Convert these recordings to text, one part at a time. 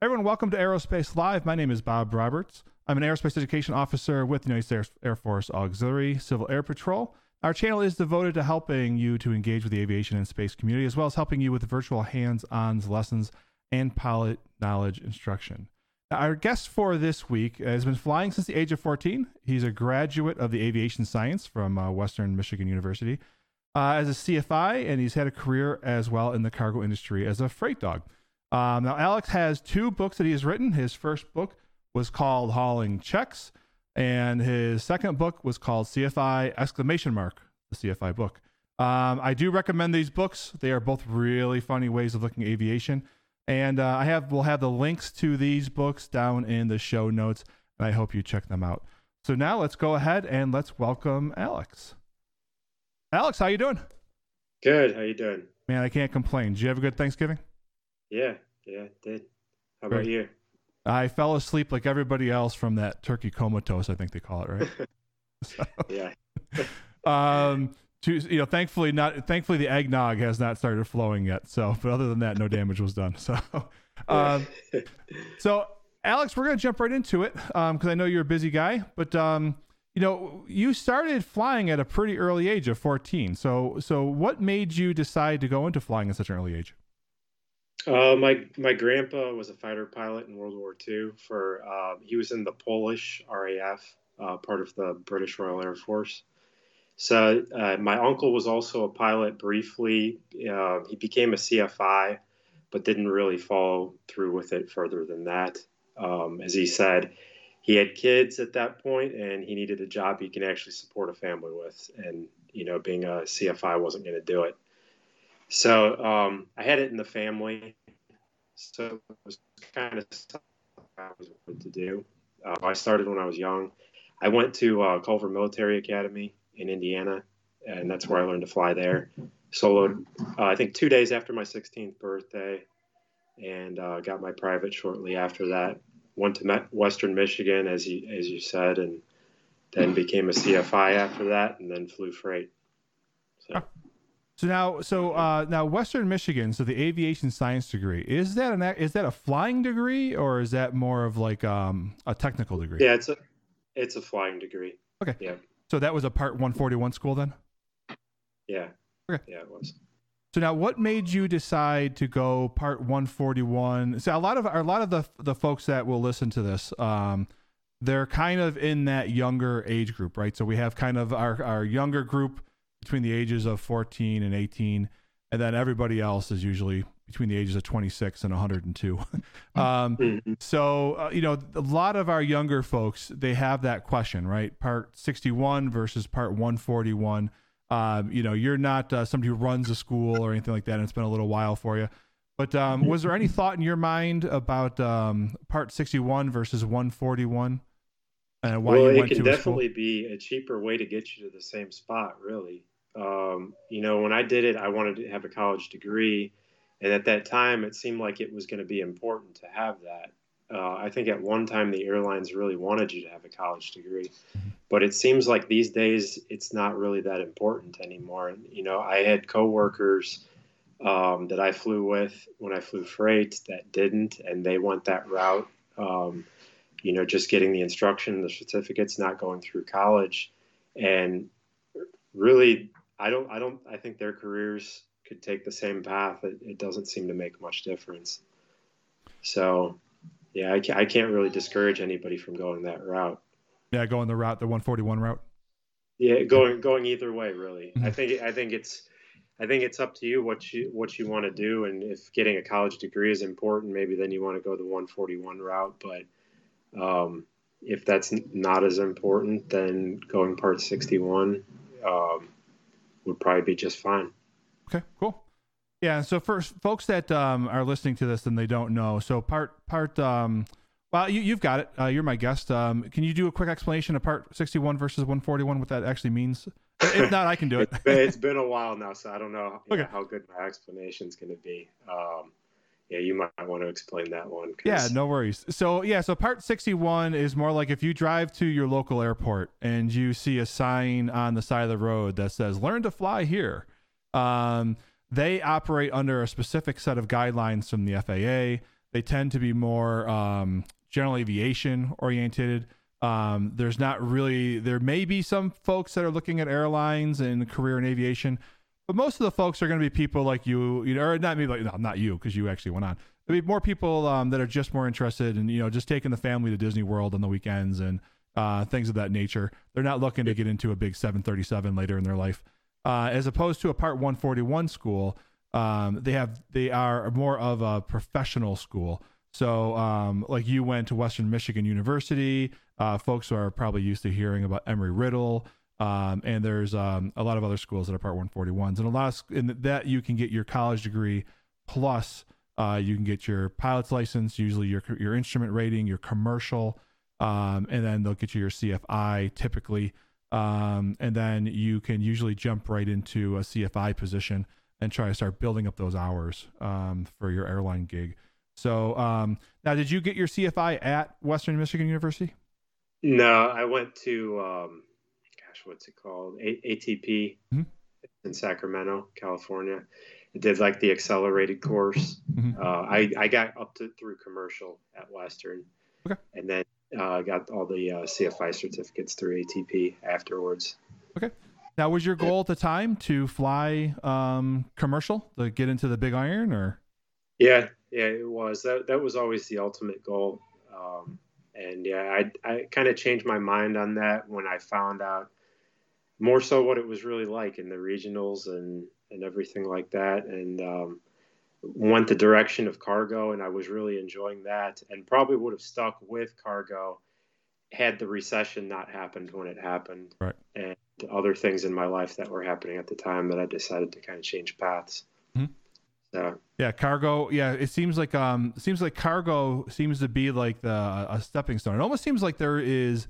Everyone, welcome to Aerospace Live. My name is Bob Roberts. I'm an aerospace education officer with the United States Air Force Auxiliary Civil Air Patrol. Our channel is devoted to helping you to engage with the aviation and space community, as well as helping you with virtual hands on lessons and pilot knowledge instruction. Our guest for this week has been flying since the age of 14. He's a graduate of the aviation science from uh, Western Michigan University uh, as a CFI, and he's had a career as well in the cargo industry as a freight dog. Um, now, Alex has two books that he has written. His first book was called Hauling Checks, and his second book was called CFI exclamation mark, the CFI book. Um, I do recommend these books. They are both really funny ways of looking at aviation, and uh, I have we'll have the links to these books down in the show notes, and I hope you check them out. So now let's go ahead and let's welcome Alex. Alex, how you doing? Good. How you doing? Man, I can't complain. Did you have a good Thanksgiving? Yeah, yeah, did. How about you? I fell asleep like everybody else from that turkey comatose, I think they call it, right? so, yeah. um, to, you know, thankfully not. Thankfully, the eggnog has not started flowing yet. So, but other than that, no damage was done. So, um, so Alex, we're gonna jump right into it because um, I know you're a busy guy. But um, you know, you started flying at a pretty early age of 14. So, so what made you decide to go into flying at such an early age? Uh, my my grandpa was a fighter pilot in World War II. For uh, he was in the Polish RAF, uh, part of the British Royal Air Force. So uh, my uncle was also a pilot briefly. Uh, he became a CFI, but didn't really follow through with it further than that. Um, as he said, he had kids at that point, and he needed a job he can actually support a family with. And you know, being a CFI wasn't going to do it. So um, I had it in the family. So it was kind of something I was wanted to do. Uh, I started when I was young. I went to uh, Culver Military Academy in Indiana, and that's where I learned to fly there. Soloed, uh, I think, two days after my 16th birthday, and uh, got my private shortly after that. Went to Western Michigan, as you as you said, and then became a CFI after that, and then flew freight. So. So now, so uh, now, Western Michigan. So the aviation science degree is that an is that a flying degree or is that more of like um, a technical degree? Yeah, it's a it's a flying degree. Okay. Yeah. So that was a Part 141 school then. Yeah. Okay. Yeah, it was. So now, what made you decide to go Part 141? So a lot of a lot of the the folks that will listen to this, um, they're kind of in that younger age group, right? So we have kind of our our younger group between the ages of 14 and 18 and then everybody else is usually between the ages of 26 and 102 um, mm-hmm. so uh, you know a lot of our younger folks they have that question right? Part 61 versus part 141 um, you know you're not uh, somebody who runs a school or anything like that and it's been a little while for you. But um, was there any thought in your mind about um, part 61 versus 141 and why well, it can definitely be a cheaper way to get you to the same spot really um, you know, when I did it, I wanted to have a college degree. And at that time, it seemed like it was going to be important to have that. Uh, I think at one time the airlines really wanted you to have a college degree, but it seems like these days it's not really that important anymore. You know, I had coworkers um, that I flew with when I flew freight that didn't, and they went that route. Um, you know, just getting the instruction, the certificates, not going through college, and really I don't, I don't, I think their careers could take the same path. It, it doesn't seem to make much difference. So, yeah, I can't, I can't really discourage anybody from going that route. Yeah, going the route, the 141 route. Yeah, going going either way, really. Mm-hmm. I think I think it's I think it's up to you what you what you want to do, and if getting a college degree is important, maybe then you want to go the 141 route. But um, if that's not as important, then going part 61. Um, would probably be just fine. Okay, cool. Yeah, so for folks that um, are listening to this and they don't know, so part part um, well, you, you've got it. Uh, you're my guest. Um, can you do a quick explanation of part 61 versus 141, what that actually means? If not, I can do it. it's been a while now, so I don't know, okay. know how good my explanation is going to be. Um, yeah, you might want to explain that one. Yeah, no worries. So yeah, so part 61 is more like if you drive to your local airport and you see a sign on the side of the road that says "Learn to fly here." Um, they operate under a specific set of guidelines from the FAA. They tend to be more um, general aviation oriented. Um, there's not really there may be some folks that are looking at airlines and career in aviation, but most of the folks are going to be people like you, you know, or not me, like no, not you because you actually went on. There'll be more people um, that are just more interested in you know just taking the family to Disney World on the weekends and uh, things of that nature. They're not looking to get into a big 737 later in their life, uh, as opposed to a Part 141 school. Um, they have they are more of a professional school. So, um, like you went to Western Michigan University, uh, folks are probably used to hearing about Embry Riddle, um, and there's um, a lot of other schools that are Part 141s, and a lot of in that you can get your college degree plus uh, you can get your pilot's license, usually your your instrument rating, your commercial, um, and then they'll get you your CFI typically, um, and then you can usually jump right into a CFI position and try to start building up those hours um, for your airline gig. So um, now, did you get your CFI at Western Michigan University? No, I went to gosh, what's it called? A- ATP mm-hmm. in Sacramento, California. I did like the accelerated course. Mm-hmm. Uh, I I got up to through commercial at Western, okay. and then uh, got all the uh, CFI certificates through ATP afterwards. Okay. Now, was your goal at the time to fly um, commercial to get into the big iron, or? Yeah, yeah, it was. That that was always the ultimate goal. Um, and yeah, I I kind of changed my mind on that when I found out more so what it was really like in the regionals and and everything like that, and um, went the direction of cargo, and I was really enjoying that, and probably would have stuck with cargo had the recession not happened when it happened, right. and other things in my life that were happening at the time that I decided to kind of change paths. Mm-hmm. So yeah, cargo. Yeah, it seems like um, seems like cargo seems to be like the a stepping stone. It almost seems like there is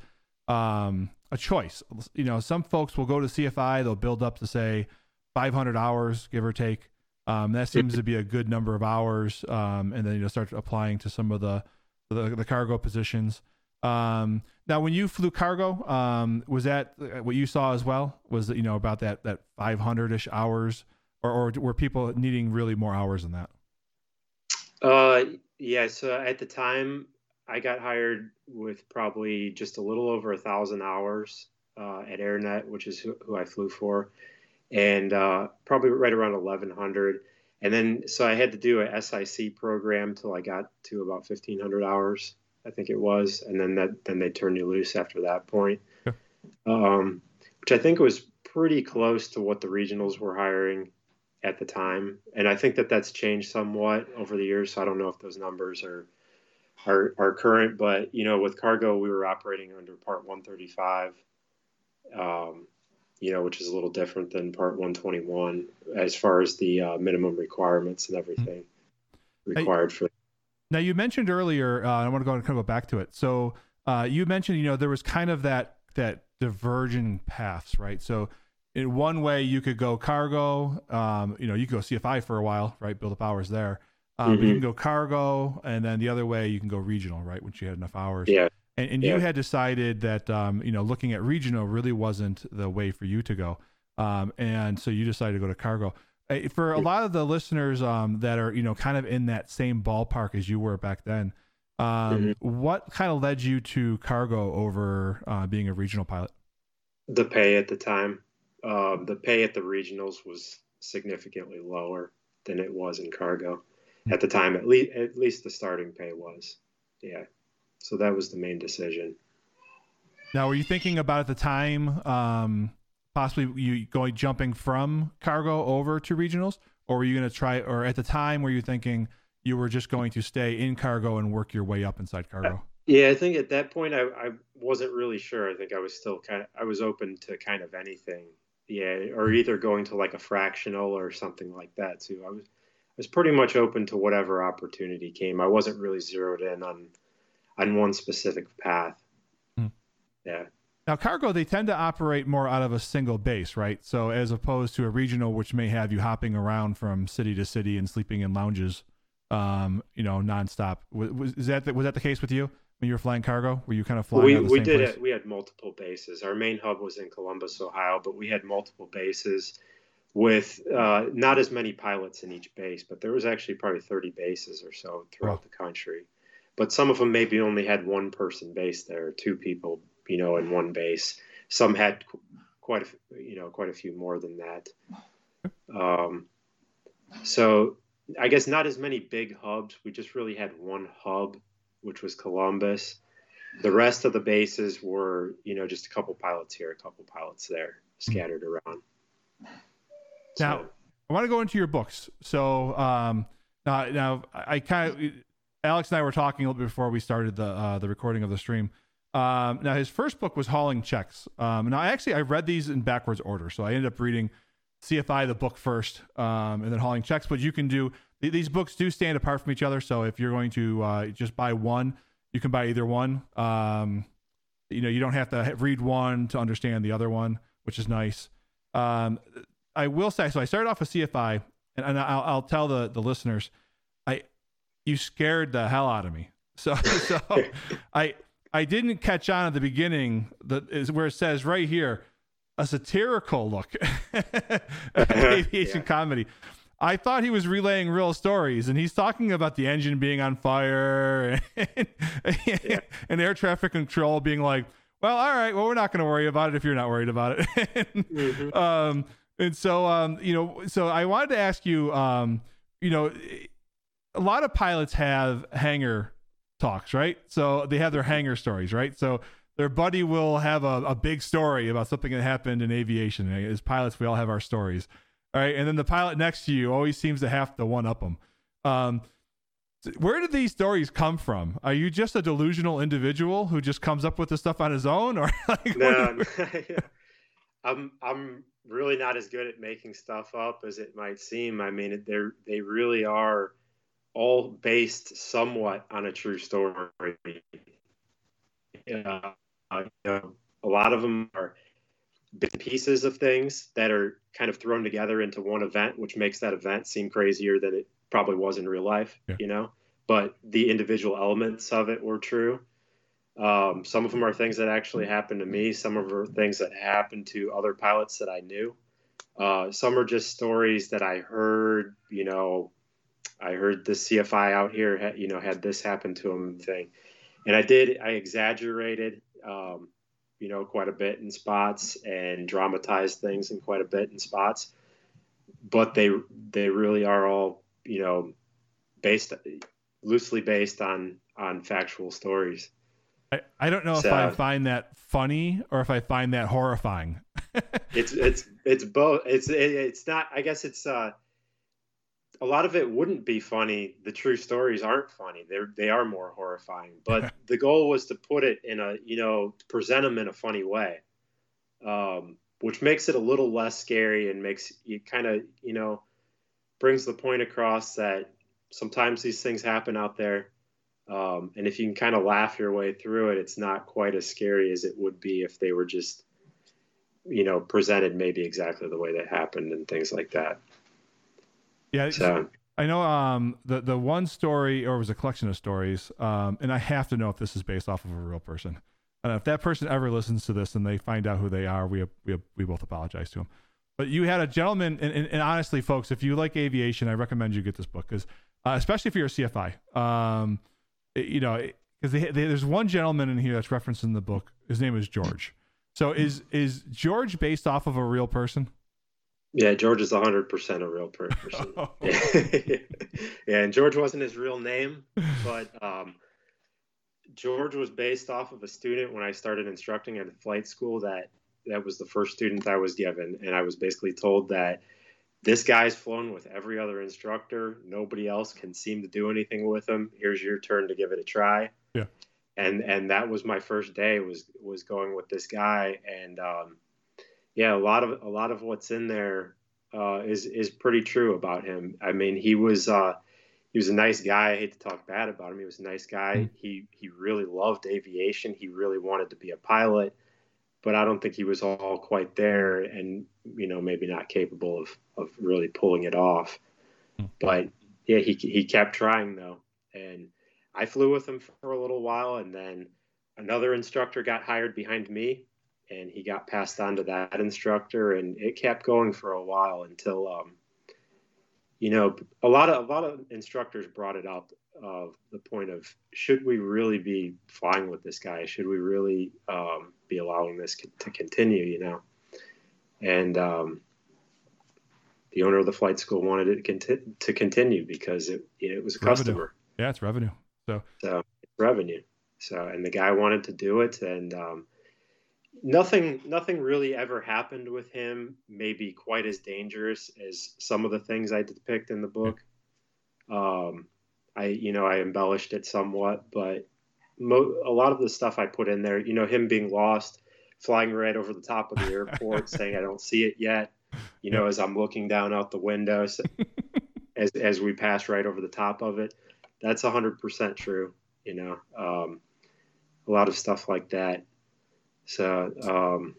um a choice. You know, some folks will go to CFI, they'll build up to say 500 hours, give or take. Um, that seems to be a good number of hours, um, and then you know start applying to some of the the, the cargo positions. Um, now, when you flew cargo, um, was that what you saw as well? Was that you know about that that 500 ish hours? or, or were people needing really more hours than that? Uh, yeah. So at the time, I got hired with probably just a little over a thousand hours uh, at AirNet, which is who, who I flew for, and uh, probably right around 1100. And then, so I had to do a SIC program till I got to about 1500 hours, I think it was, and then that then they turned you loose after that point, yeah. um, which I think was pretty close to what the regionals were hiring at the time, and I think that that's changed somewhat over the years. So I don't know if those numbers are are, are current, but you know, with cargo, we were operating under Part 135, um, you know, which is a little different than Part 121 as far as the uh, minimum requirements and everything required for. Now you mentioned earlier, uh, I want to go and kind of go back to it. So uh, you mentioned, you know, there was kind of that that diverging paths, right? So in one way you could go cargo um, you know you could go cfi for a while right build up hours there um, mm-hmm. you can go cargo and then the other way you can go regional right once you had enough hours. Yeah. And, and yeah. you had decided that um, you know looking at regional really wasn't the way for you to go. Um, and so you decided to go to cargo. For a lot of the listeners um, that are you know kind of in that same ballpark as you were back then um, mm-hmm. what kind of led you to cargo over uh, being a regional pilot? The pay at the time. Uh, the pay at the regionals was significantly lower than it was in cargo Mm-hmm. at the time. At least, at least the starting pay was. Yeah. So that was the main decision. Now, were you thinking about at the time, um, possibly you going jumping from cargo over to regionals, or were you going to try? Or at the time, were you thinking you were just going to stay in cargo and work your way up inside cargo? Uh, yeah, I think at that point I, I wasn't really sure. I think I was still kind of I was open to kind of anything yeah, or mm-hmm. either going to like a fractional or something like that too. I was was pretty much open to whatever opportunity came. I wasn't really zeroed in on on one specific path. Hmm. Yeah. Now, cargo, they tend to operate more out of a single base, right? So, as opposed to a regional, which may have you hopping around from city to city and sleeping in lounges, um, you know, nonstop. Was, was that the, was that the case with you? when you were flying cargo? Were you kind of flying? We we did it. We had multiple bases. Our main hub was in Columbus, Ohio, but we had multiple bases. With uh, not as many pilots in each base, but there was actually probably 30 bases or so throughout the country. But some of them maybe only had one person based there, two people, you know, in one base. Some had quite a, you know, quite a few more than that. Um, so I guess not as many big hubs. We just really had one hub, which was Columbus. The rest of the bases were, you know, just a couple pilots here, a couple pilots there, scattered around. Now, I want to go into your books. So um, now, now I kind of Alex and I were talking a little bit before we started the uh, the recording of the stream. Um, now, his first book was Hauling Checks. Um, now, I actually I read these in backwards order, so I ended up reading CFI the book first, um, and then Hauling Checks. But you can do these books do stand apart from each other. So if you're going to uh, just buy one, you can buy either one. Um, you know, you don't have to read one to understand the other one, which is nice. Um, I will say so. I started off with CFI, and, and I'll, I'll, tell the the listeners, I you scared the hell out of me. So so I I didn't catch on at the beginning that is where it says right here a satirical look at aviation yeah. comedy. I thought he was relaying real stories, and he's talking about the engine being on fire and, yeah. and air traffic control being like, well, all right, well, we're not going to worry about it if you're not worried about it. mm-hmm. um, and so, um, you know, so I wanted to ask you, um, you know, a lot of pilots have hangar talks, right? So they have their hangar stories, right? So their buddy will have a, a big story about something that happened in aviation. As pilots, we all have our stories, all right? And then the pilot next to you always seems to have to one up them. Um, where did these stories come from? Are you just a delusional individual who just comes up with this stuff on his own, or like? No, I'm I'm really not as good at making stuff up as it might seem. I mean, they're they really are all based somewhat on a true story. Uh, you know, a lot of them are pieces of things that are kind of thrown together into one event, which makes that event seem crazier than it probably was in real life. Yeah. You know, but the individual elements of it were true. Um, some of them are things that actually happened to me. Some of them are things that happened to other pilots that I knew. Uh, some are just stories that I heard. You know, I heard the CFI out here, you know, had this happen to him thing, and I did. I exaggerated, um, you know, quite a bit in spots and dramatized things in quite a bit in spots. But they they really are all you know based loosely based on on factual stories. I, I don't know so, if I find that funny or if I find that horrifying. it's it's it's both. It's it, it's not. I guess it's uh, a lot of it wouldn't be funny. The true stories aren't funny. They're they are more horrifying. But the goal was to put it in a you know present them in a funny way, um, which makes it a little less scary and makes you kind of you know brings the point across that sometimes these things happen out there um, and if you can kind of laugh your way through it, it's not quite as scary as it would be if they were just, you know, presented maybe exactly the way that happened and things like that. Yeah. So, I know um, the the one story, or it was a collection of stories, um, and I have to know if this is based off of a real person. And if that person ever listens to this and they find out who they are, we we we both apologize to them. But you had a gentleman, and, and, and honestly, folks, if you like aviation, I recommend you get this book because, uh, especially if you're a CFI. Um, you know, because there's one gentleman in here that's referenced in the book. His name is George. So is is George based off of a real person? Yeah, George is 100% a real person. Oh. yeah, and George wasn't his real name, but um, George was based off of a student when I started instructing at a flight school that that was the first student I was given, and I was basically told that this guy's flown with every other instructor. Nobody else can seem to do anything with him. Here's your turn to give it a try. Yeah. And and that was my first day was was going with this guy and um, yeah, a lot of a lot of what's in there uh, is is pretty true about him. I mean, he was uh, he was a nice guy. I hate to talk bad about him. He was a nice guy. Mm-hmm. He he really loved aviation. He really wanted to be a pilot but I don't think he was all quite there and, you know, maybe not capable of, of really pulling it off. Hmm. But yeah, he, he kept trying though. And I flew with him for a little while and then another instructor got hired behind me and he got passed on to that instructor, and it kept going for a while until, um, you know, a lot of a lot of instructors brought it up of the point of should we really be flying with this guy? Should we really um, be allowing this to continue? You know, and um, the owner of the flight school wanted it conti- to continue because it it was a revenue. customer. Yeah, it's revenue. So so revenue. So and the guy wanted to do it, and um, nothing nothing really ever happened with him. Maybe quite as dangerous as some of the things I depict in the book. Um, I you know I embellished it somewhat, but mo- a lot of the stuff I put in there, you know, him being lost, flying right over the top of the airport, saying I don't see it yet. You know, as I'm looking down out the windows, as as we pass right over the top of it, that's hundred percent true. You know, um, a lot of stuff like that. So um,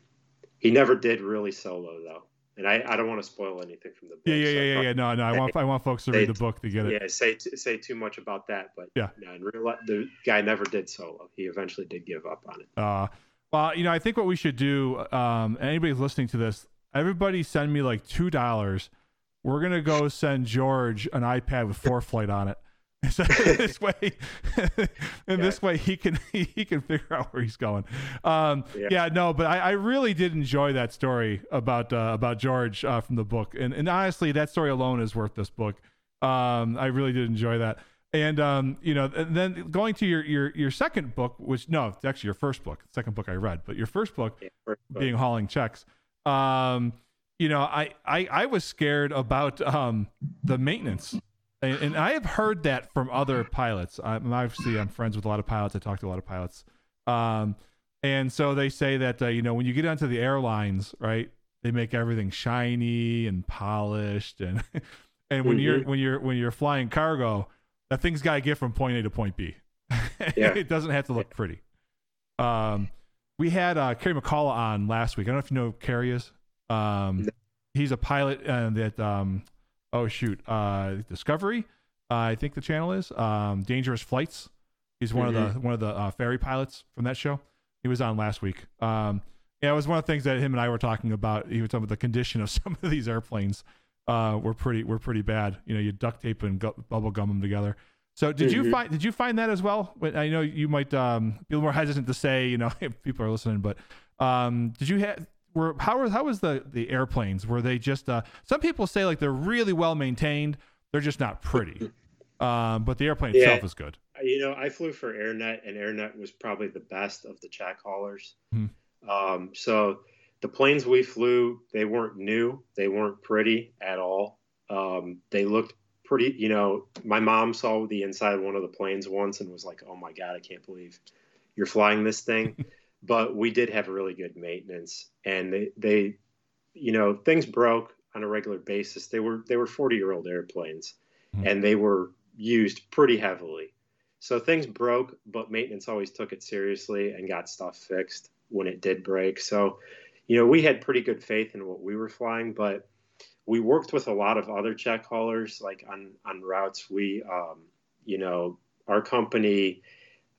he never did really solo though and I, I don't want to spoil anything from the book. Yeah, yeah, so yeah, yeah, No, no. I want I want folks to read the book to get it. Yeah, say say too much about that, but yeah, no, in real life, the guy never did solo. He eventually did give up on it. Uh, well, you know, I think what we should do. Um, anybody's listening to this, everybody send me like two dollars. We're gonna go send George an iPad with ForeFlight on it. So this way, and yeah. this way he can he, he, can figure out where he's going. Um, yeah. yeah. no, but I, I, really did enjoy that story about uh, about George uh, from the book, and and honestly, that story alone is worth this book. Um, I really did enjoy that, and um, you know, and then going to your your your second book, which no, it's actually your first book, second book I read, but your first book, yeah, first book. being hauling checks. Um, you know, I, I I was scared about um the maintenance and, and, I have heard that from other pilots. I'm obviously I'm friends with a lot of pilots. I talk to a lot of pilots, um, and so they say that uh, you know when you get onto the airlines, right? They make everything shiny and polished, and and when mm-hmm. you're when you're when you're flying cargo, that thing's got to get from point A to point B. yeah. it doesn't have to look pretty. Um, we had uh, Kerry McCullough on last week. I don't know if you know who Kerry is. Um, he's a pilot uh, that um, oh shoot, uh, Discovery, uh, I think the channel is um, Dangerous Flights. He's one mm-hmm. of the mm-hmm. one of the uh, ferry pilots from that show. He was on last week. Um, yeah, it was one of the things that him and I were talking about. He was talking about the condition of some of these airplanes. Uh, were pretty were pretty bad. You know, you duct tape and gu- bubble gum them together. So did mm-hmm. you find did you find that as well? I know you might um, be a little more hesitant to say, you know, if people are listening, but um, did you have were how was how was the the airplanes? Were they just uh, some people say like they're really well maintained, they're just not pretty. Um, but the airplane yeah. itself is good. You know, I flew for AirNet, and AirNet was probably the best of the check haulers. Mm-hmm. Um, so the planes we flew, they weren't new, they weren't pretty at all. Um, they looked pretty. You know, my mom saw the inside of one of the planes once and was like, "Oh my god, I can't believe you're flying this thing." but we did have really good maintenance and they, they you know things broke on a regular basis they were they were 40 year old airplanes mm-hmm. and they were used pretty heavily so things broke but maintenance always took it seriously and got stuff fixed when it did break so you know we had pretty good faith in what we were flying but we worked with a lot of other check haulers like on on routes we um, you know our company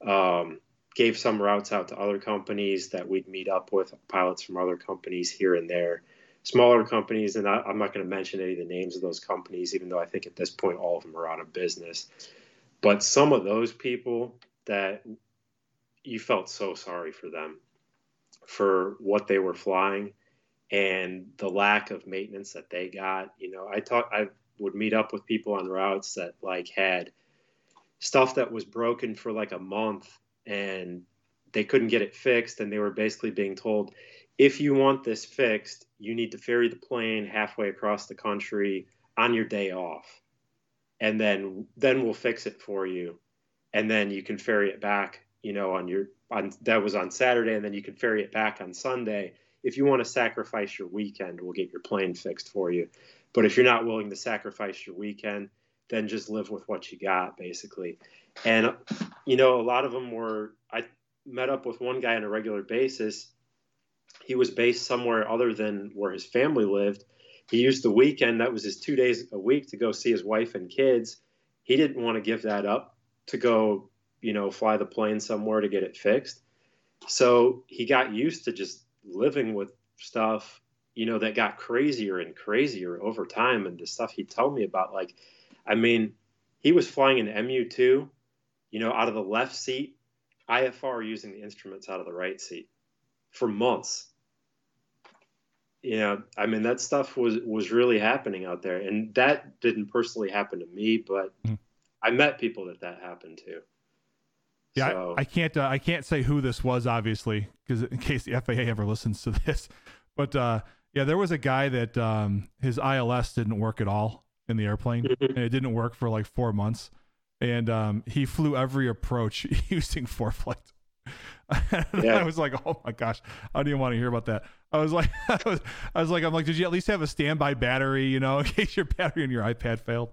um, gave some routes out to other companies that we'd meet up with pilots from other companies here and there. Smaller companies and I, am not going to mention any of the names of those companies even though i think at this point all of them are out of business. But some of those people that you felt so sorry for them for what they were flying and the lack of maintenance that they got. You know i thought i would meet up with people on routes that like had stuff that was broken for like a month and they couldn't get it fixed. And they were basically being told if you want this fixed you need to ferry the plane halfway across the country on your day off. And then then we'll fix it for you. And then you can ferry it back you know on your on that was on saturday and then you can ferry it back on sunday. If you want to sacrifice your weekend we'll get your plane fixed for you. But if you're not willing to sacrifice your weekend then just live with what you got basically. And you know a lot of them were i met up with one guy on a regular basis. He was based somewhere other than where his family lived. He used the weekend that was his two days a week to go see his wife and kids. He didn't want to give that up to go you know fly the plane somewhere to get it fixed so he got used to just living with stuff, you know, that got crazier and crazier over time. And the stuff he told me about, like, I mean, he was flying an MU2, you know, out of the left seat, IFR using the instruments out of the right seat for months. You know, I mean, that stuff was was really happening out there, and that didn't personally happen to me, but mm. I met people that that happened to. Yeah, so. I, I, can't uh, I can't say who this was obviously because in case the FAA ever listens to this, but uh, yeah, there was a guy that um, his ILS didn't work at all in the airplane, mm-hmm. and it didn't work for like four months, and um, he flew every approach using ForeFlight. yeah. I was like, oh my gosh, I don't even want to hear about that. I was like, I was, I was like, I'm like, did you at least have a standby battery, you know, in case your battery in your iPad failed?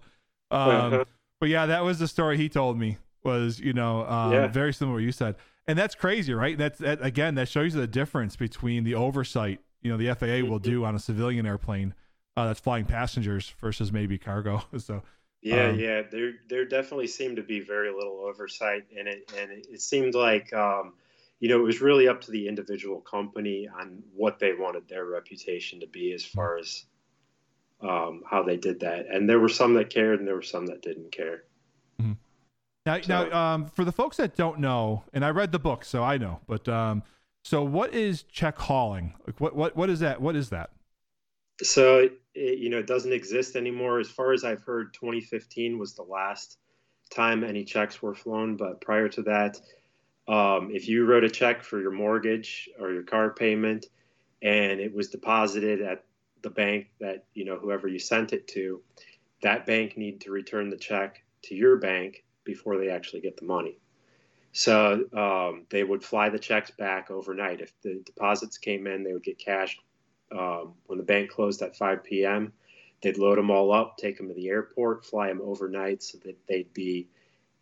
Um, uh-huh. But yeah, that was the story he told me was you know um, yeah. very similar to what you said, and that's crazy, right? That's that again that shows you the difference between the oversight you know the FAA mm-hmm. will do on a civilian airplane uh, that's flying passengers versus maybe cargo. So yeah, um, yeah, there there definitely seemed to be very little oversight, in it and it, it seemed like. Um, you know, it was really up to the individual company on what they wanted their reputation to be as far as um, how they did that. And there were some that cared, and there were some that didn't care. Now, so, now um, for the folks that don't know, and I read the book, so I know. But um, so, what is check hauling? Like, what what what is that? What is that? So, it, you know, it doesn't exist anymore. As far as I've heard, 2015 was the last time any checks were flown. But prior to that, um, if you wrote a check for your mortgage or your car payment, and it was deposited at the bank that you know whoever you sent it to, that bank need to return the check to your bank before they actually get the money. So um, they would fly the checks back overnight. If the deposits came in, they would get cashed um, when the bank closed at 5 p.m. They'd load them all up, take them to the airport, fly them overnight so that they'd be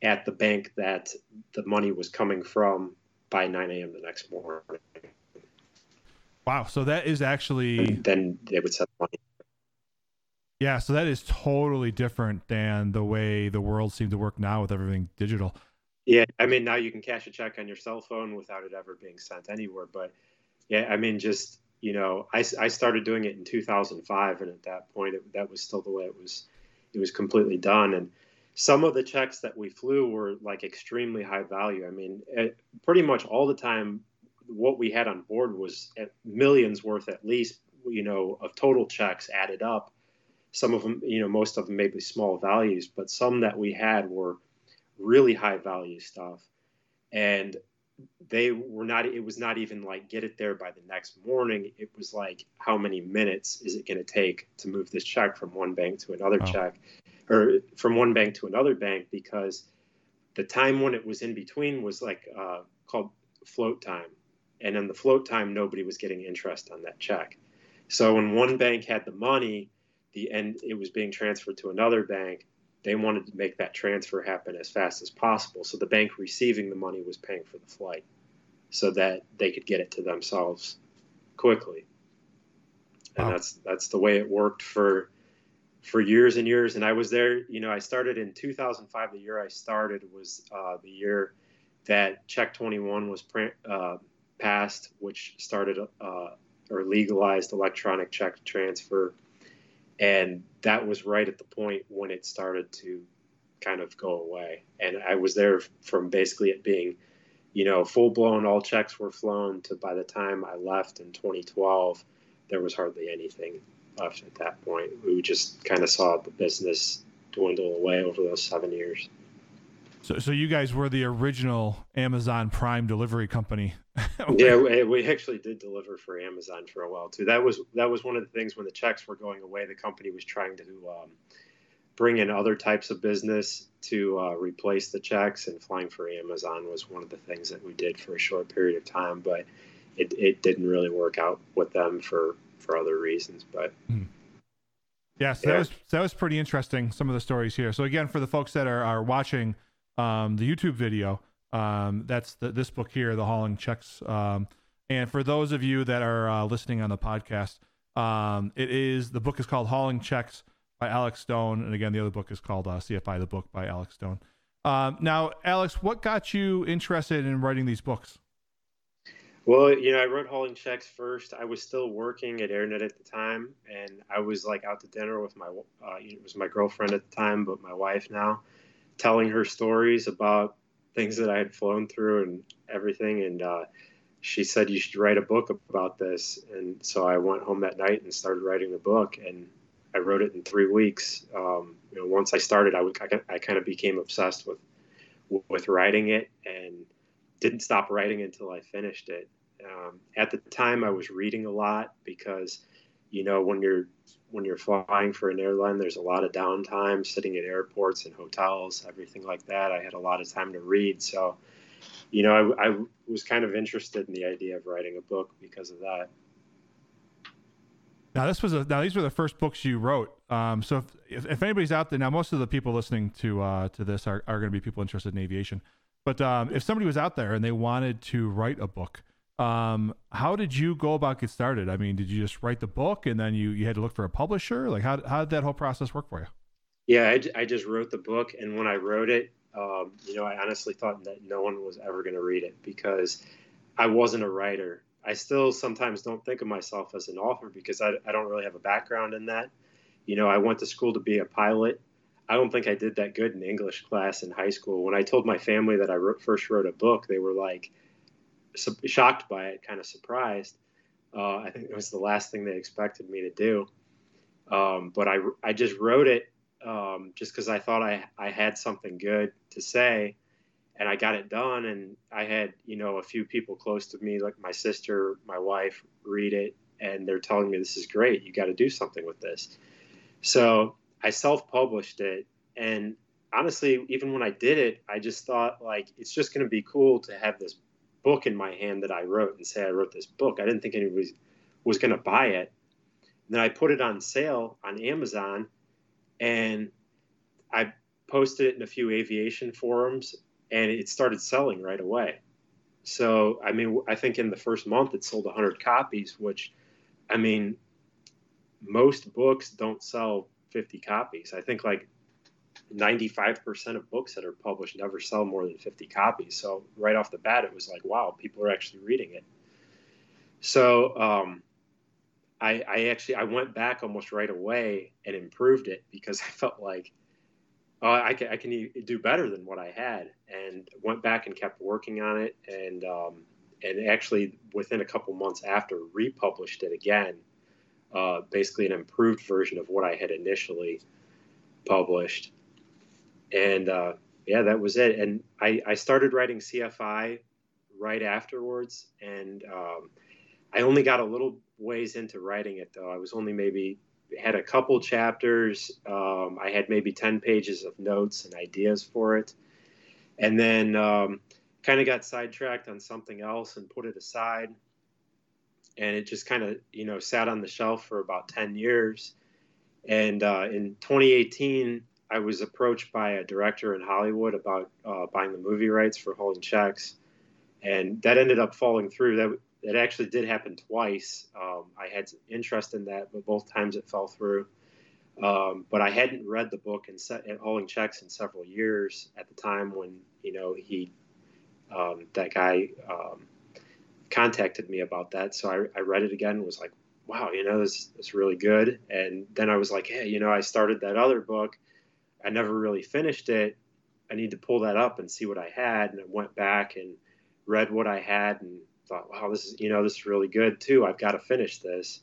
at the bank that the money was coming from by 9 a.m. the next morning. Wow. So that is actually. And then they would set money yeah, so that is totally different than the way the world seems to work now with everything digital. Yeah, I mean now you can cash a check on your cell phone without it ever being sent anywhere. But yeah, I mean just you know, I, I started doing it in 2005, and at that point, it, that was still the way it was. It was completely done, and some of the checks that we flew were like extremely high value. I mean, it, pretty much all the time, what we had on board was millions worth at least, you know, of total checks added up some of them, you know, most of them may be small values, but some that we had were really high value stuff. And they were not, it was not even like get it there by the next morning. It was like, how many minutes is it going to take to move this check from one bank to another oh. check or from one bank to another bank? Because the time when it was in between was like uh, called float time. And in the float time, nobody was getting interest on that check. So when one bank had the money, the end it was being transferred to another bank they wanted to make that transfer happen as fast as possible. So the bank receiving the money was paying for the flight so that they could get it to themselves quickly. And wow. that's that's the way it worked for for years and years. And i was there you know i started in 2005 the year i started was uh, the year that check 21 was uh, passed which started uh, or legalized electronic check transfer and that was right at the point when it started to kind of go away. And i was there from basically it being you know full blown all checks were flown to by the time i left in 2012 there was hardly anything left at that point. We just kind of saw the business dwindle away over those seven years so, so you guys were the original Amazon Prime delivery company. yeah, we, we actually did deliver for Amazon for a while too. That was that was one of the things when the checks were going away. The company was trying to um, bring in other types of business to uh, replace the checks, and flying for Amazon was one of the things that we did for a short period of time. But it, it didn't really work out with them for for other reasons. But hmm. yeah, so yeah. that was that was pretty interesting. Some of the stories here. So again, for the folks that are are watching um, the YouTube video. Um, that's the, this book here, The Hauling Checks. Um, and for those of you that are uh, listening on the podcast, um, it is the book is called Hauling Checks by Alex Stone, and again, the other book is called uh, CFI, the book by Alex Stone. Um, now, Alex, what got you interested in writing these books? Well, you know, I wrote hauling checks first. I was still working at AirNet at the time, and I was like out to dinner with my uh, it was my girlfriend at the time, but my wife now, telling her stories about things that I had flown through and everything. And uh, she said you should write a book about this. And so I went home that night and started writing the book. And I wrote it in three weeks. Um, you know, once I started, I, would, I, I kind of became obsessed with with writing it and didn't stop writing until I finished it. Um, at the time, I was reading a lot because, you know, when you're when you're flying for an airline, there's a lot of downtime, sitting at airports and hotels, everything like that. I had a lot of time to read, so you know, I, I was kind of interested in the idea of writing a book because of that. Now this was a, now these were the first books you wrote. Um, so if, if, anybody's out there now, most of the people listening to uh, to this are, are going to be people interested in aviation. But um, if somebody was out there and they wanted to write a book, um, how did you go about get started? I mean, did you just write the book and then you you had to look for a publisher? Like how how did that whole process work for you? Yeah, I, I just wrote the book, and when I wrote it, um, you know, I honestly thought that no one was ever going to read it because I wasn't a writer. I still sometimes don't think of myself as an author because I, I don't really have a background in that. You know, I went to school to be a pilot. I don't think I did that good in English class in high school. When I told my family that I wrote, first wrote a book, they were like su- shocked by it, kind of surprised. Uh, I think it was the last thing they expected me to do. Um, but I, I just wrote it um, just because I thought I, I had something good to say and I got it done. And I had, you know, a few people close to me, like my sister, my wife, read it and they're telling me this is great. You got to do something with this. So I self published it. And honestly, even when I did it, I just thought like it's just going to be cool to have this book in my hand that I wrote and say I wrote this book. I didn't think anybody was going to buy it. And then I put it on sale on Amazon and I posted it in a few aviation forums, and it started selling right away. So, I mean, I think in the first month it sold 100 copies, which, I mean, most books don't sell 50 copies. I think like 95% of books that are published never sell more than 50 copies. So, right off the bat, it was like, wow, people are actually reading it. So, um, I, I actually I went back almost right away and improved it because I felt like oh, I can I can do better than what I had, and went back and kept working on it, and um, and actually within a couple months after republished it again, uh, basically an improved version of what I had initially published, and uh, yeah, that was it. And I, I started writing CFI right afterwards, and um, I only got a little ways into writing it though. I was only maybe had a couple chapters. Um, I had maybe 10 pages of notes and ideas for it. And then um, kind of got sidetracked on something else and put it aside. And it just kind of, you know, sat on the shelf for about 10 years. And uh, in 2018, I was approached by a director in Hollywood about uh, buying the movie rights for Hauling Checks. And that ended up falling through. That it actually did happen twice. Um, I had interest in that, but both times it fell through. Um, but I hadn't read the book and set at hauling checks in several years at the time when you know he um, that guy um, contacted me about that. So I, I read it again and was like, wow, you know, this is really good. And then I was like, hey, you know, I started that other book. I never really finished it. I need to pull that up and see what I had. And I went back and read what I had and thought, wow, this is you know this is really good too. I've got to finish this,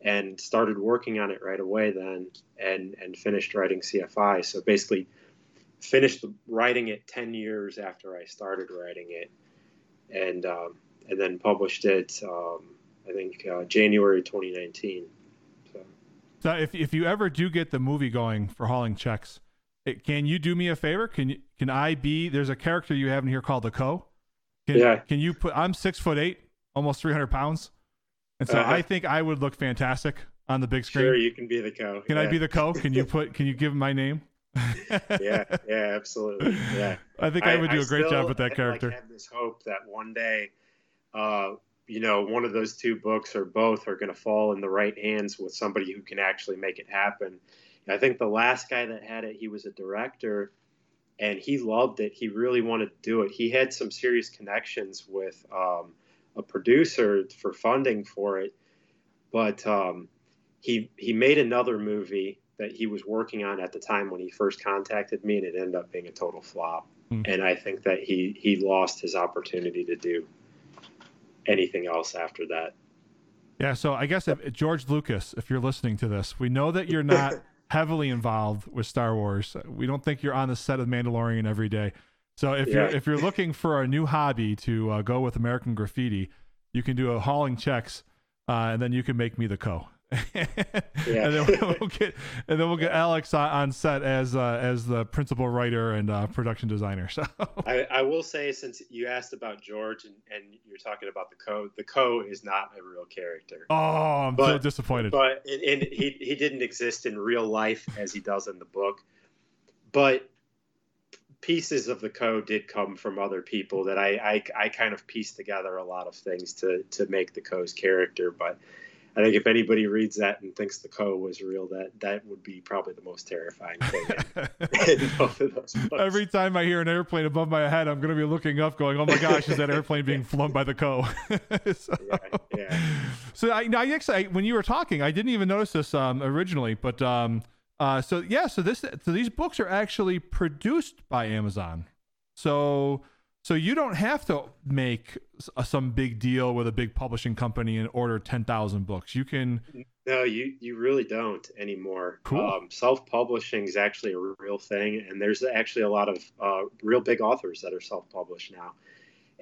and started working on it right away then, and and finished writing CFI. So basically, finished writing it ten years after I started writing it, and um, and then published it. Um, I think uh, January 2019. So. so if if you ever do get the movie going for hauling checks, can you do me a favor? Can you can I be? There's a character you have in here called the Co can, yeah. Can you put? I'm six foot eight, almost 300 pounds, and so uh-huh. I think I would look fantastic on the big screen. Sure, you can be the co. Can yeah. I be the co? Can you put? Can you give my name? yeah, yeah, absolutely. Yeah, I think I, I would do I a great job with that character. I have this hope that one day, uh, you know, one of those two books or both are going to fall in the right hands with somebody who can actually make it happen. I think the last guy that had it, he was a director and he loved it. He really wanted to do it. He had some serious connections with um, a producer for funding for it, but um, he he made another movie that he was working on at the time when he first contacted me, and it ended up being a total flop. Mm. And I think that he he lost his opportunity to do anything else after that. Yeah, so I guess if, George Lucas, if you're listening to this, we know that you're not heavily involved with Star Wars. We don't think you're on the set of Mandalorian every day. So if yeah. you're if you're looking for a new hobby to uh, go with American Graffiti, you can do a hauling checks, uh, and then you can make me the co. yeah. and then we'll get and then we'll get Alex on, on set as uh, as the principal writer and uh, production designer. So I, I, will say, since you asked about George and, and you're talking about the co, the co is not a real character. Oh, I'm but, so disappointed. But and, and he he didn't exist in real life as he does in the book. But pieces of the code did come from other people that I, I, I kind of pieced together a lot of things to to make the co's character. But I think if anybody reads that and thinks the co was real, that that would be probably the most terrifying thing in, in both of those books. Every time I hear an airplane above my head, I'm going to be looking up, going, "Oh my gosh, is that airplane being flown by the co?" so, yeah, yeah. So I, I actually, when you were talking, I didn't even notice this um, originally, but um, uh, so yeah, so this so these books are actually produced by Amazon. So so you don't have to make a, some big deal with a big publishing company and order 10,000 books. You can No, you you really don't anymore. Cool. Um, self-publishing is actually a real thing and there's actually a lot of uh, real big authors that are self-published now.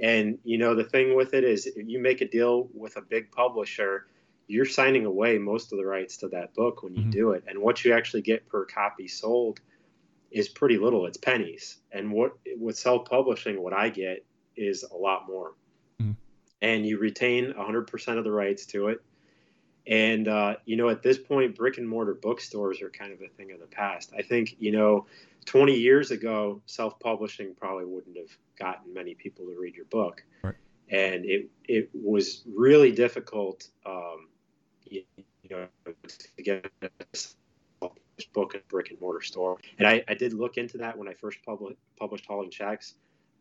And you know the thing with it is if you make a deal with a big publisher, you're signing away most of the rights to that book when you mm-hmm. do it. And what you actually get per copy sold is pretty little. It's pennies. And what with self-publishing, what I get is a lot more. Mm-hmm. And you retain 100% of the rights to it. And uh, you know, at this point, brick and mortar bookstores are kind of a thing of the past. I think you know, 20 years ago, self-publishing probably wouldn't have gotten many people to read your book. Right. And it it was really difficult um, you, know, to get book a brick and mortar store. And I, I did look into that when I first published published Hauling Checks,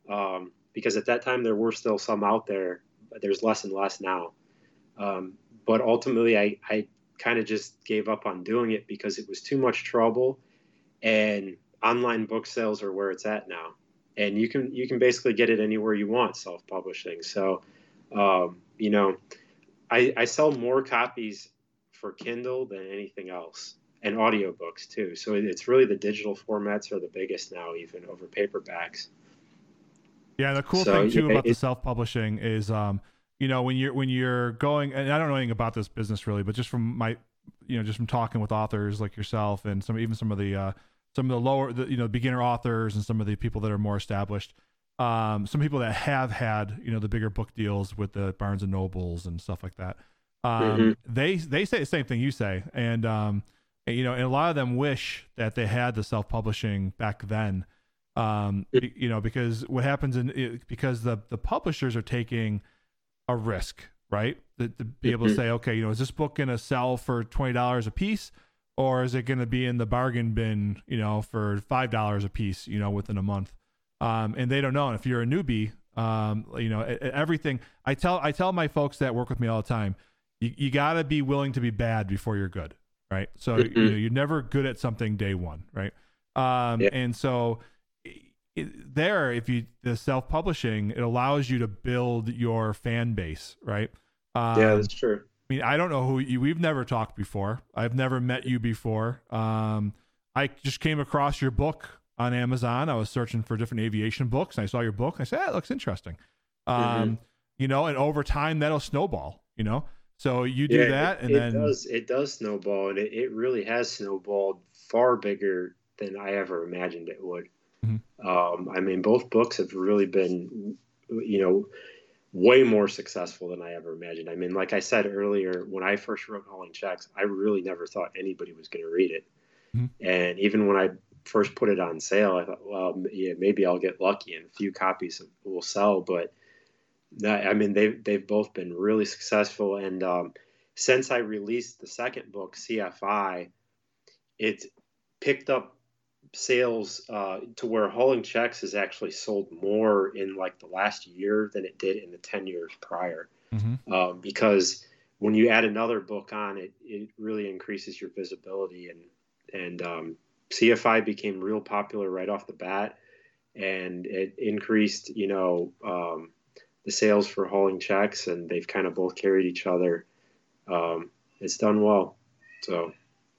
um, because at that time there were still some out there. But there's less and less now. Um, but ultimately, I, I kind of just gave up on doing it because it was too much trouble, and online book sales are where it's at now. And you can you can basically get it anywhere you want self publishing. So, um, you know, I, I sell more copies for Kindle than anything else and audiobooks too. So it's really the digital formats are the biggest now, even over paperbacks. Yeah, the cool so, thing too about the self-publishing is, um, you know, when you're when you're going, and I don't know anything about this business really, but just from my, you know, just from talking with authors like yourself and some even some of the uh, some of the lower, the, you know, beginner authors and some of the people that are more established um, some people that have had you know the bigger book deals with the Barnes and Nobles and stuff like that. Um, mm-hmm. They they say the same thing you say, and um, you know, and a lot of them wish that they had the self publishing back then. Um, you know, because what happens in because the the publishers are taking a risk, right? To, to be able to mm-hmm. say, okay, you know, is this book going to sell for twenty dollars a piece, or is it going to be in the bargain bin, you know, for five dollars a piece, you know, within a month? um, and they don't know. And if you're a newbie, um, you know everything. I tell I tell my folks that work with me all the time. You, you got to be willing to be bad before you're good, right? So mm-hmm. you know, you're never good at something day one, right? Um, yeah. And so it, there, if you the self publishing, it allows you to build your fan base, right? Um, yeah, that's true. I mean, I don't know who you. We've never talked before. I've never met you before. Um, I just came across your book on Amazon. I was searching for different aviation books, and I saw your book. I said, "That looks interesting." Um, mm-hmm. You know, and over time that'll snowball. You know, so you do yeah, that, and it, then it does it does snowball, and it, it really has snowballed far bigger than I ever imagined it would. Mm-hmm. Um, I mean, both books have really been, you know, way more successful than I ever imagined. I mean, like I said earlier, when I first wrote Hauling Checks, I really never thought anybody was going to read it. Mm-hmm. And even when I first put it on sale, I thought, well, yeah, maybe I'll get lucky and a few copies will sell. But I mean, they've they've both been really successful. And um, since I released the second book, CFI, it's picked up sales uh, to where hauling checks has actually sold more in like the last year than it did in the 10 years prior. Mm-hmm. Um, because when you add another book on it, it really increases your visibility and, and um, CFI became real popular right off the bat and it increased, you know, um, the sales for hauling checks and they've kind of both carried each other. Um, it's done well. So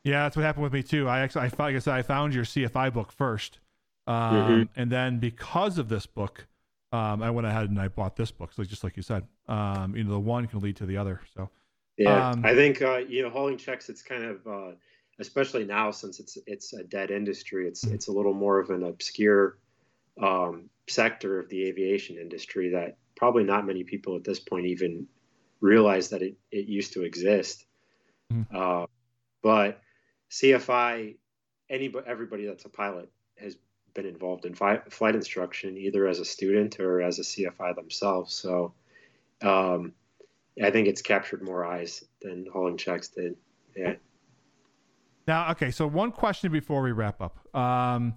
yeah, that's what happened with me too. I actually, I, like I said, I found your CFI book first, um, mm-hmm. and then because of this book, um, I went ahead and I bought this book. So just like you said, um, you know, the one can lead to the other. So yeah, um, I think uh, you know, hauling checks. It's kind of, uh, especially now since it's it's a dead industry. It's mm-hmm. it's a little more of an obscure um, sector of the aviation industry that probably not many people at this point even realize that it, it used to exist. Mm-hmm. Uh, but CFI, anybody, everybody that's a pilot has been involved in fi- flight instruction, either as a student or as a CFI themselves. So, um, I think it's captured more eyes than hauling checks did. Yeah. Now, okay. So one question before we wrap up. Um,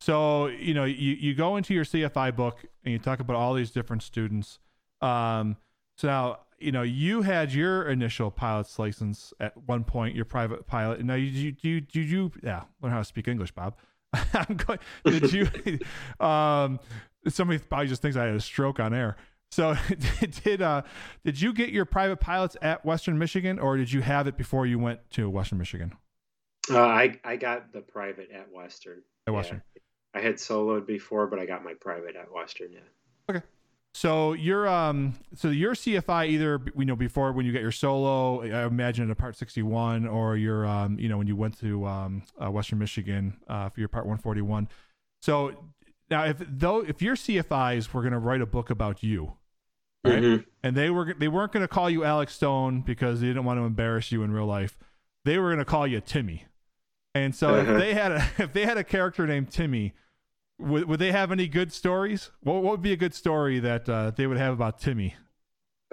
so you know, you you go into your CFI book and you talk about all these different students. Um, so now you know, you had your initial pilot's license at one point, your private pilot. Now, you, you, you, you, you yeah, learn how to speak English, Bob. I'm going, did you, um, somebody probably just thinks I had a stroke on air. So did, uh, did you get your private pilots at Western Michigan or did you have it before you went to Western Michigan? Uh, I, I got the private at Western. At Western. Yeah. I had soloed before, but I got my private at Western. Yeah. Okay. So your um, so your CFI either you know before when you get your solo, I imagine in a Part 61, or your um, you know when you went to um, uh, Western Michigan uh, for your Part 141. So now if though if your CFIs were going to write a book about you, right, mm-hmm. and they were they weren't going to call you Alex Stone because they didn't want to embarrass you in real life, they were going to call you Timmy. And so uh-huh. if they had a if they had a character named Timmy would, would they have any good stories? What, what would be a good story that uh, they would have about Timmy?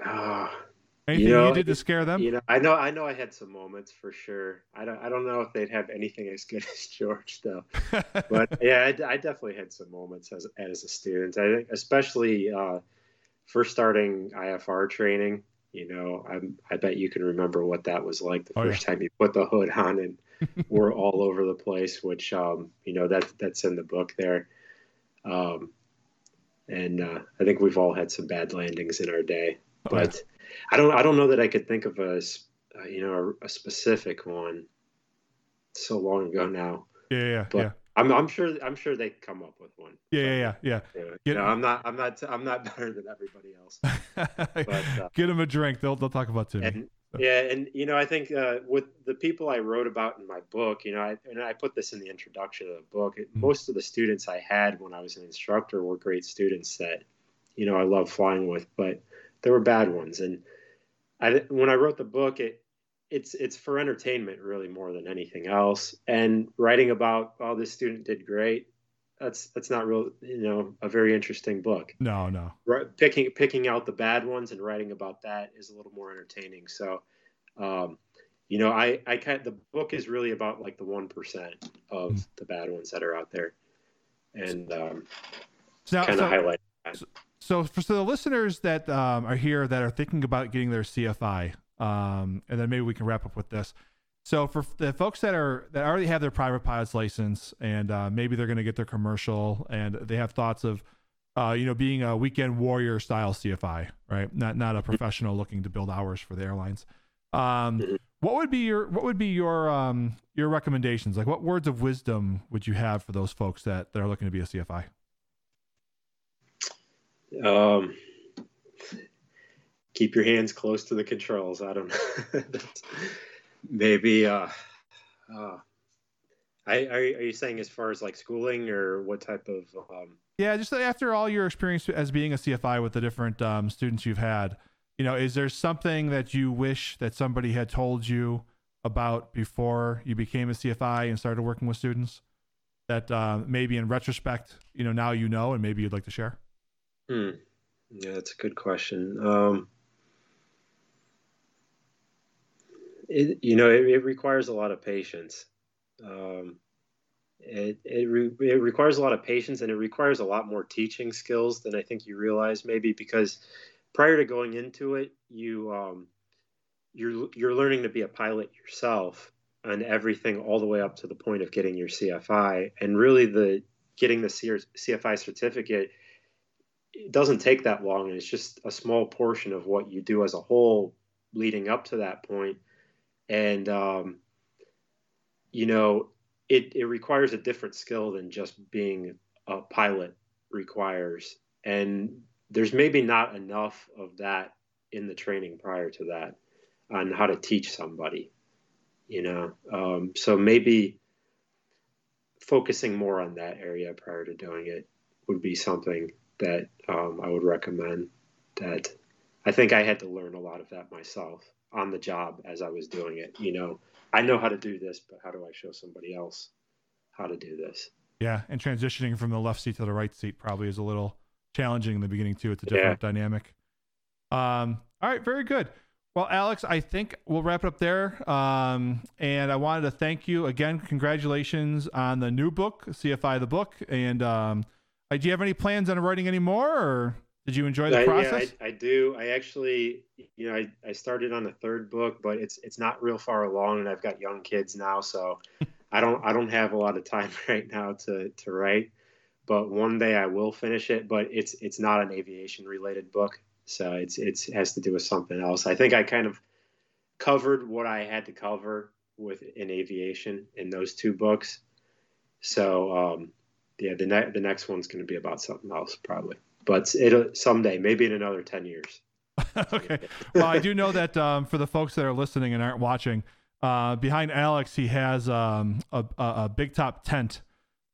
Uh, Anything you, know, you did to scare them? You know, I know, I know, I had some moments for sure. I don't, I don't know if they'd have anything as good as George though. but yeah, I, I, definitely had some moments as as a student. I think, especially uh, first starting IFR training. You know, I'm, I bet you can remember what that was like the oh, first yeah. time you put the hood on and we're all over the place. Which, um, you know, that that's in the book there. Um, and uh, I think we've all had some bad landings in our day, oh, but I don't I don't know that I could think of a uh, you know a, a, specific one. So long ago now. Yeah, yeah, but yeah. I'm I'm sure I'm sure they come up with one. Yeah, yeah, yeah, yeah. yeah. You know, I'm not I'm not I'm not better than everybody else. but, uh, Get them a drink. They'll they'll talk about Timmy. Yeah, and you know, I think uh, with the people I wrote about in my book, you know, I, and I put this in the introduction of the book. It, mm-hmm. Most of the students I had when I was an instructor were great students that, you know, I love flying with, but there were bad ones. And I, when I wrote the book, it it's it's for entertainment really more than anything else. And writing about, oh, this student did great that's that's not real you know a very interesting book. No no. Picking picking out the bad ones and writing about that is a little more entertaining. So um, you know i i kind the book is really about like the 1% of mm. the bad ones that are out there. And um, kind of so, highlight that. so for so the listeners that um, are here that are thinking about getting their cfi um, and then maybe we can wrap up with this so for the folks that are that already have their private pilot's license and uh, maybe they're going to get their commercial and they have thoughts of, uh, you know, being a weekend warrior style CFI, right? Not not a professional looking to build hours for the airlines. Um, what would be your what would be your um, your recommendations? Like, what words of wisdom would you have for those folks that that are looking to be a CFI? Um, keep your hands close to the controls. I don't know. Maybe uh, uh I, are, are you saying as far as like schooling or what type of um... yeah just after all your experience as being a cfi with the different um, students you've had you know is there something that you wish that somebody had told you about before you became a cfi and started working with students that uh, maybe in retrospect you know now you know and maybe you'd like to share? Hmm. yeah that's a good question. Um, it, you know, it, it, requires a lot of patience. Um, it it, re, it requires a lot of patience and it requires a lot more teaching skills than I think you realize maybe because prior to going into it you um, you're you're learning to be a pilot yourself and everything all the way up to the point of getting your CFI and really the getting the CFI certificate it doesn't take that long. And it's just a small portion of what you do as a whole leading up to that point and um, you know it, it requires a different skill than just being a pilot requires. And there's maybe not enough of that in the training prior to that on how to teach somebody you know? Um, so maybe focusing more on that area prior to doing it would be something that um, i would recommend that i think i had to learn a lot of that myself on the job as i was doing it you know i know how to do this but how do i show somebody else how to do this yeah and transitioning from the left seat to the right seat probably is a little challenging in the beginning too it's a different yeah. dynamic um, all right very good well, Alex, I think we'll wrap it up there. Um, and I wanted to thank you again. Congratulations on the new book, CFI the book. And um, do you have any plans on writing any more, or did you enjoy the I, process? Yeah, I, I, do. I actually, you know, I, I started on the third book, but it's it's not real far along, and I've got young kids now, so I don't I don't have a lot of time right now to to write. But one day I will finish it. But it's it's not an aviation related book. So it's it's it has to do with something else. I think I kind of covered what I had to cover with in aviation in those two books. So um, yeah, the next the next one's going to be about something else probably, but it'll someday, maybe in another ten years. okay. Well, I do know that um, for the folks that are listening and aren't watching, uh, behind Alex, he has um, a, a, a big top tent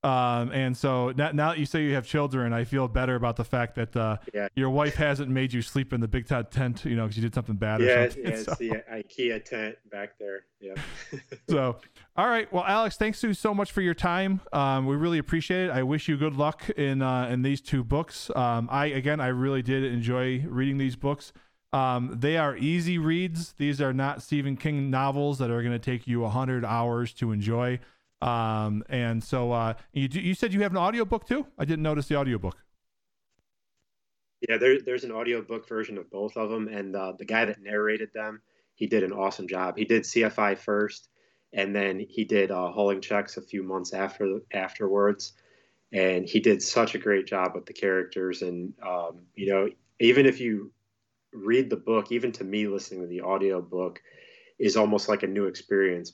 um, and so now, now, that you say you have children, I feel better about the fact that uh, yeah. your wife hasn't made you sleep in the big tent, tent you know, because you did something bad. Yeah, or something. yeah, so. it's the IKEA tent back there. Yeah. so, all right. Well, Alex, thanks you so much for your time. Um, we really appreciate it. I wish you good luck in uh, in these two books. Um, I again, I really did enjoy reading these books. Um, they are easy reads. These are not Stephen King novels that are going to take you a hundred hours to enjoy. Um, and so uh, you you said you have an audiobook too? I didn't notice the audiobook. Yeah, there, there's an audiobook version of both of them, and uh, the guy that narrated them, he did an awesome job. He did CFI first, and then he did uh, hauling checks a few months after afterwards, and he did such a great job with the characters. And um, you know, even if you read the book, even to me, listening to the audio book is almost like a new experience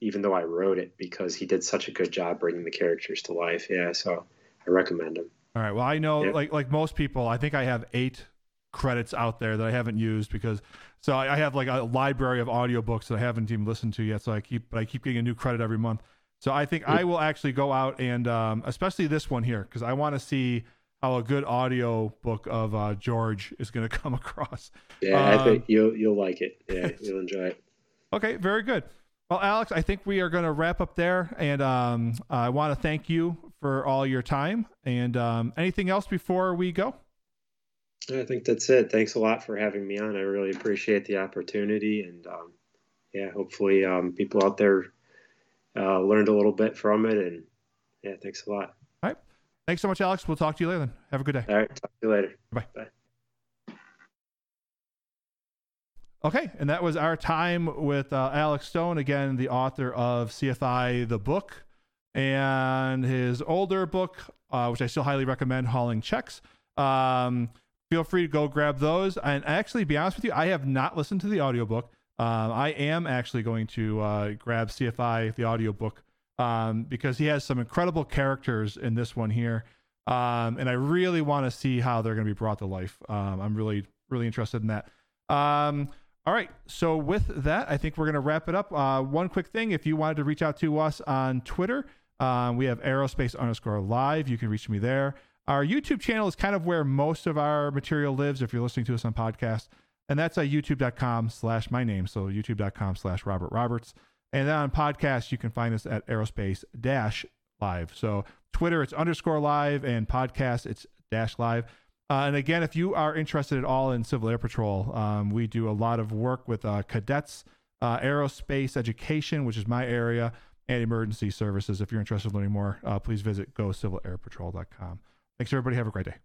even though I wrote it because he did such a good job bringing the characters to life. Yeah, so I recommend him. All right. Well, I know, yeah. like like most people, I think I have eight credits out there that I haven't used because so I, I have like a library of audiobooks that I haven't even listened to yet. So I keep but I keep getting a new credit every month. So I think I will actually go out and um, especially this one here because I want to see how a good audio book of uh, George is going to come across. Yeah, um, I think you'll you'll like it. Yeah, you'll enjoy it. Okay, very good. Well, Alex, I think we are going to wrap up there, and um, I want to thank you for all your time. And um, anything else before we go? I think that's it. Thanks a lot for having me on. I really appreciate the opportunity, and um, yeah, hopefully um, people out there uh, learned a little bit from it. And yeah, thanks a lot. All right. Thanks so much, Alex. We'll talk to you later. Then. Have a good day. All right. Talk to you later. Bye. Bye. Okay, and that was our time with uh, Alex Stone, again, the author of CFI, the book, and his older book, uh, which I still highly recommend, Hauling Checks. Um, feel free to go grab those. And actually, be honest with you, I have not listened to the audiobook. Um, I am actually going to uh, grab CFI, the audiobook, um, because he has some incredible characters in this one here. Um, and I really want to see how they're going to be brought to life. Um, I'm really, really interested in that. All right. So with that, I think we're going to wrap it up. Uh, one quick thing: if you wanted to reach out to us on Twitter, um, we have aerospace underscore live. You can reach me there. Our YouTube channel is kind of where most of our material lives. If you're listening to us on podcast, and that's at youtube.com slash my name. So youtube.com slash Robert Roberts. And then on podcast, you can find us at aerospace dash live. So Twitter, it's underscore live, and podcast, it's dash live. Uh, and again, if you are interested at all in Civil Air Patrol, um, we do a lot of work with uh, cadets, uh, aerospace education, which is my area, and emergency services. If you're interested in learning more, uh, please visit gocivilairpatrol.com. Thanks, everybody. Have a great day.